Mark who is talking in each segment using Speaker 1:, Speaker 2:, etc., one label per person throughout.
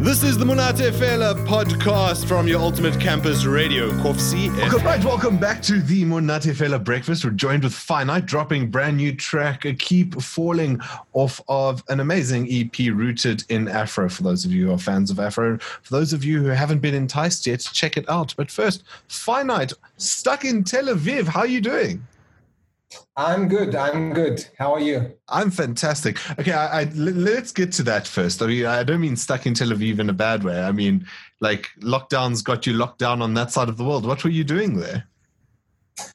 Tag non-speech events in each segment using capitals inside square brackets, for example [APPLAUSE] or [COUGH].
Speaker 1: This is the Monate Fela podcast from your ultimate campus radio, Kovsie.
Speaker 2: Welcome, right, welcome back to the Monate Fela breakfast. We're joined with Finite, dropping brand new track, Keep Falling, off of an amazing EP rooted in Afro. For those of you who are fans of Afro, for those of you who haven't been enticed yet, check it out. But first, Finite, stuck in Tel Aviv. How are you doing?
Speaker 3: I'm good. I'm good. How are you?
Speaker 2: I'm fantastic. Okay, I, I, let's get to that first. I mean, I don't mean stuck in Tel Aviv in a bad way. I mean, like lockdowns got you locked down on that side of the world. What were you doing there?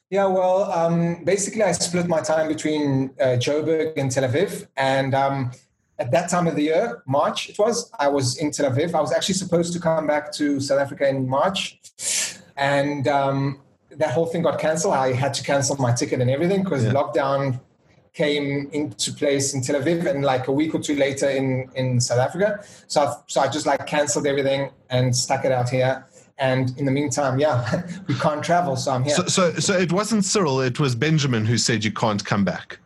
Speaker 3: Yeah, well, um, basically, I split my time between uh, Joburg and Tel Aviv, and um, at that time of the year, March it was, I was in Tel Aviv. I was actually supposed to come back to South Africa in March, and um, that whole thing got cancelled. I had to cancel my ticket and everything because yeah. lockdown came into place in Tel Aviv and like a week or two later in, in South Africa. So I, so I just like canceled everything and stuck it out here. And in the meantime, yeah, [LAUGHS] we can't travel, so I'm here.
Speaker 2: So, so, so it wasn't Cyril; it was Benjamin who said you can't come back.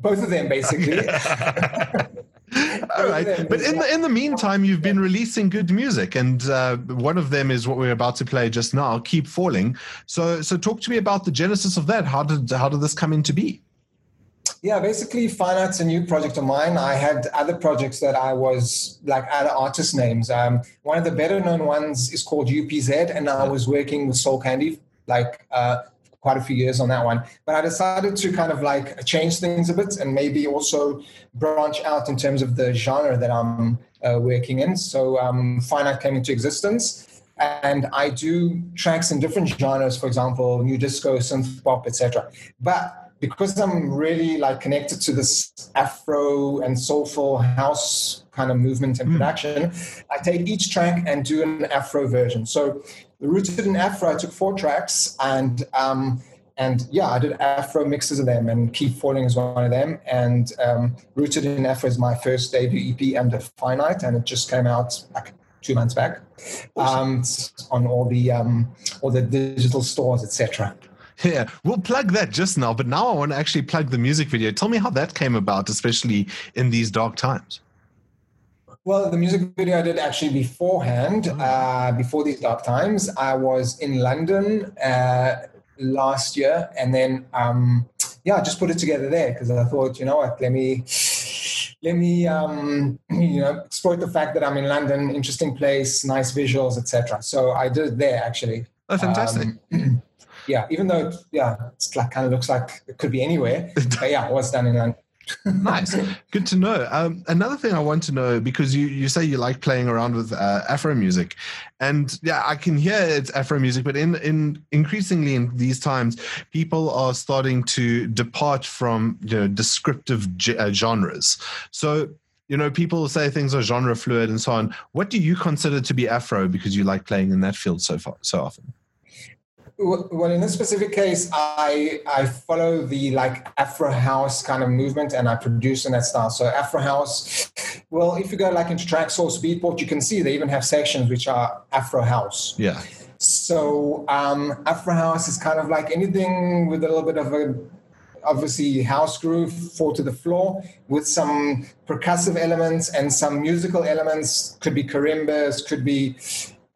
Speaker 3: Both of them, basically. [LAUGHS] [LAUGHS]
Speaker 2: All right, but in the in the meantime, you've been releasing good music, and uh, one of them is what we're about to play just now, "Keep Falling." So, so talk to me about the genesis of that. How did how did this come into be?
Speaker 3: Yeah, basically, Finite's a new project of mine. I had other projects that I was like other artist names. Um, one of the better known ones is called UPZ, and I was working with Soul Candy like uh, quite a few years on that one. But I decided to kind of like change things a bit and maybe also branch out in terms of the genre that I'm uh, working in. So um, Finite came into existence. And I do tracks in different genres, for example, nu disco, synth pop, etc. But because I'm really like connected to this Afro and soulful house kind of movement and hmm. production, mm. I take each track and do an Afro version. So rooted in Afro, I took four tracks and um, and yeah, I did Afro mixes of them, and Keep Falling is one of them. And um, Rooted in Afro is my first debut EP under Finite, and it just came out like two months back um, on all the um, all the digital stores, etc.
Speaker 2: Yeah, we'll plug that just now, but now I want to actually plug the music video. Tell me how that came about, especially in these dark times.
Speaker 3: Well, the music video I did actually beforehand, oh. uh, before these dark times. I was in London uh, last year, and then um, yeah, I just put it together there because I thought, you know what, let me let me um, you know exploit the fact that I'm in London, interesting place, nice visuals, etc. So I did it there actually.
Speaker 2: Oh, fantastic. Um, [CLEARS THROAT]
Speaker 3: yeah, even though yeah, it's like kind of looks like it could be anywhere. [LAUGHS] but yeah, it was done in London
Speaker 2: nice. Good to know. Um, another thing I want to know because you, you say you like playing around with uh, Afro music, and yeah, I can hear it's Afro music, but in in increasingly in these times, people are starting to depart from you know descriptive uh, genres. So you know, people say things are genre fluid and so on. What do you consider to be Afro because you like playing in that field so far so often?
Speaker 3: Well in this specific case i i follow the like afro house kind of movement and i produce in that style. So afro house well if you go like into Traxsource beatport you can see they even have sections which are afro house.
Speaker 2: Yeah.
Speaker 3: So um afro house is kind of like anything with a little bit of a obviously house groove four to the floor with some percussive elements and some musical elements. Could be marimbas could be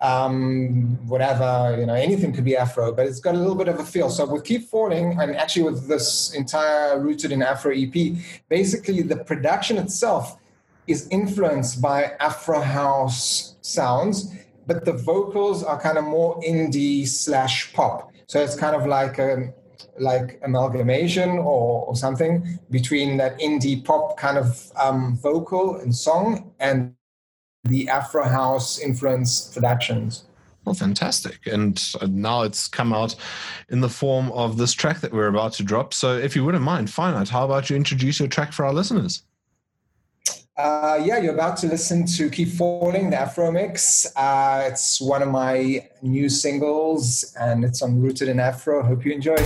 Speaker 3: um, whatever, you know, anything could be Afro, but it's got a little bit of a feel. So with Keep Falling, and actually with this entire Rooted in Afro EP, basically the production itself is influenced by Afro house sounds, but the vocals are kind of more indie slash pop. So it's kind of like a like amalgamation or, or something between that indie pop kind of um, vocal and song and the Afro House influence productions.
Speaker 2: Well, fantastic. And now it's come out in the form of this track that we're about to drop. So if you wouldn't mind, Finite, how about you introduce your track for our listeners?
Speaker 3: Uh, yeah, you're about to listen to Keep Falling, the Afro Mix. Uh, it's one of my new singles and it's on Rooted in Afro. Hope you enjoy.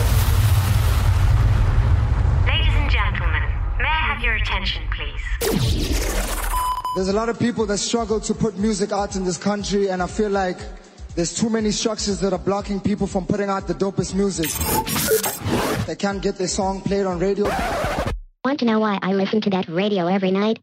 Speaker 3: Ladies
Speaker 4: and gentlemen, may I have your attention, please?
Speaker 5: There's a lot of people that struggle to put music out in this country, and I feel like there's too many structures that are blocking people from putting out the dopest music. They can't get their song played on radio.
Speaker 6: Want to know why I listen to that radio every night?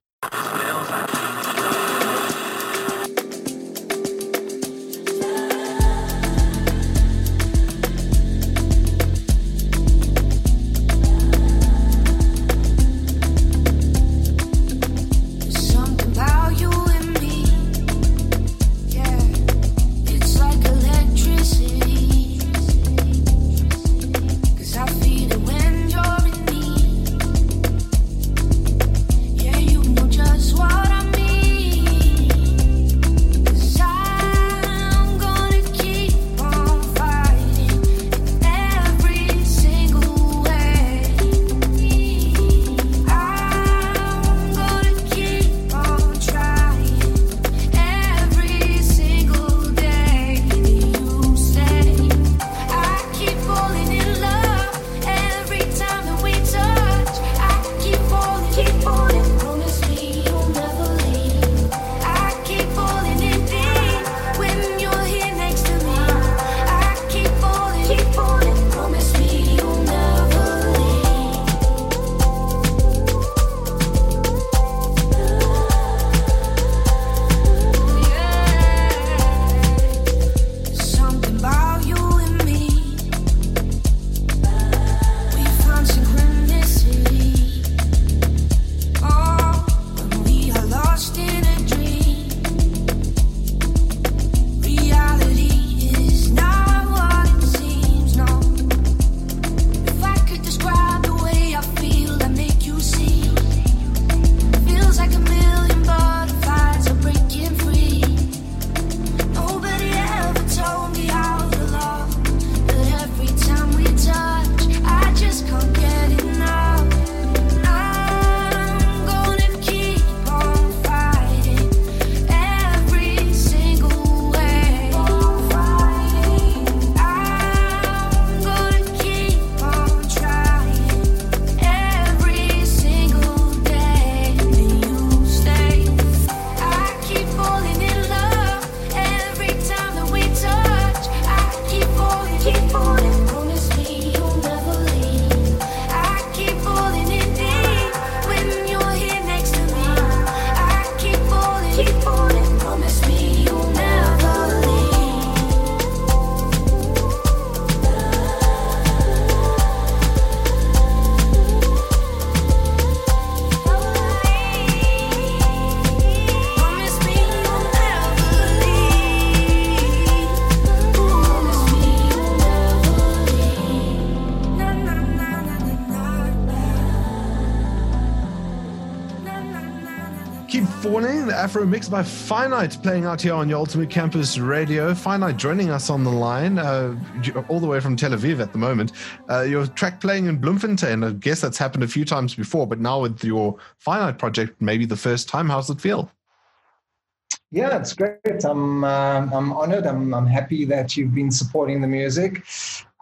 Speaker 2: Afro Mix by Finite playing out here on your Ultimate Campus Radio. Finite joining us on the line, uh, all the way from Tel Aviv at the moment. Uh, your track playing in Bloemfontein, I guess that's happened a few times before, but now with your Finite project, maybe the first time. How's it feel?
Speaker 3: Yeah, it's great. I'm uh, I'm honored. I'm I'm happy that you've been supporting the music.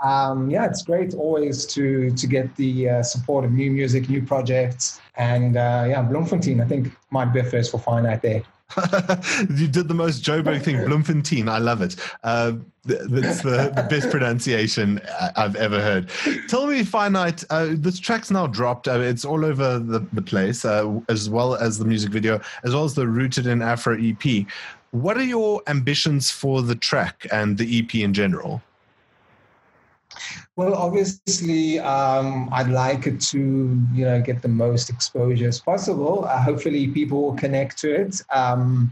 Speaker 3: Um, yeah, it's great always to to get the uh, support of new music, new projects, and uh, yeah, Bloemfontein. I think might be a first for Finite there. [LAUGHS]
Speaker 2: you did the most Joburg thing, Bloemfontein. I love it. Uh, that's the, the best pronunciation I- I've ever heard. Tell me, Finite, uh, this track's now dropped. Uh, it's all over the, the place, uh, as well as the music video, as well as the Rooted in Afro EP. What are your ambitions for the track and the EP in general?
Speaker 3: Well, obviously, um, I'd like it to, you know, get the most exposure as possible. Uh, hopefully, people will connect to it, um,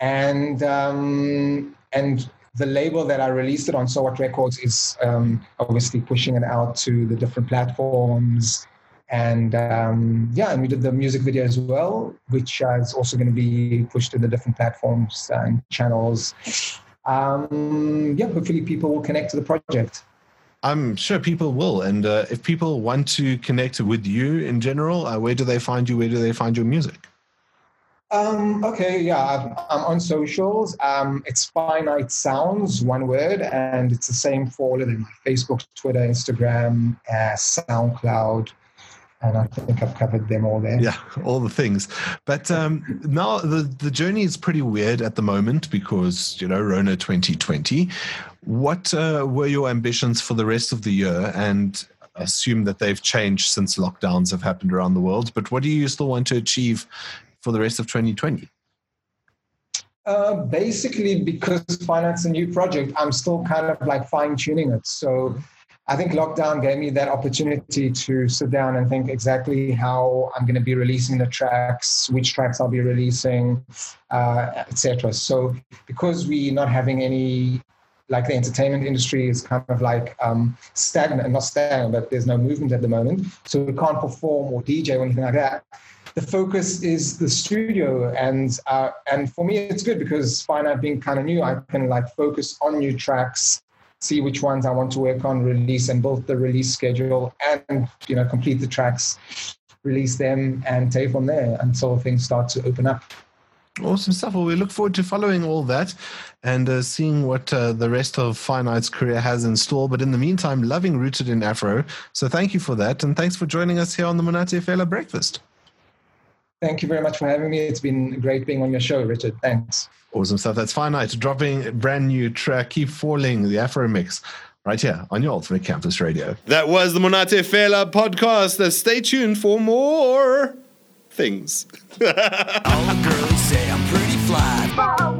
Speaker 3: and um, and the label that I released it on, So What Records, is um, obviously pushing it out to the different platforms. And um, yeah, and we did the music video as well, which uh, is also going to be pushed to the different platforms and channels. Um, yeah, hopefully, people will connect to the project.
Speaker 2: I'm sure people will. And uh, if people want to connect with you in general, uh, where do they find you? Where do they find your music?
Speaker 3: Um, okay, yeah, I'm, I'm on socials. Um, it's Finite Sounds, one word, and it's the same for all of them Facebook, Twitter, Instagram, uh, SoundCloud. And I think I've covered them all there.
Speaker 2: Yeah, all the things. But um, now the, the journey is pretty weird at the moment because, you know, Rona 2020. What uh, were your ambitions for the rest of the year? And I assume that they've changed since lockdowns have happened around the world. But what do you still want to achieve for the rest of 2020?
Speaker 3: Uh, basically, because Finite's a new project, I'm still kind of like fine tuning it. So I think lockdown gave me that opportunity to sit down and think exactly how I'm going to be releasing the tracks, which tracks I'll be releasing, uh, etc. So because we're not having any, like the entertainment industry is kind of like um, stagnant, not stagnant, but there's no movement at the moment. So we can't perform or DJ or anything like that the focus is the studio and uh, and for me it's good because finite being kind of new i can like focus on new tracks see which ones i want to work on release and build the release schedule and you know complete the tracks release them and take from there until things start to open up
Speaker 2: Awesome stuff. Well, we look forward to following all that and uh, seeing what uh, the rest of Finite's career has in store. But in the meantime, loving Rooted in Afro. So thank you for that. And thanks for joining us here on the Monate Fela Breakfast.
Speaker 3: Thank you very much for having me. It's been great being on your show, Richard. Thanks.
Speaker 2: Awesome stuff. That's Finite dropping a brand new track, Keep Falling, the Afro Mix, right here on your Ultimate Campus Radio.
Speaker 1: That was the Monate Fela podcast. Stay tuned for more things. [LAUGHS]
Speaker 7: All the girls say I'm pretty fly.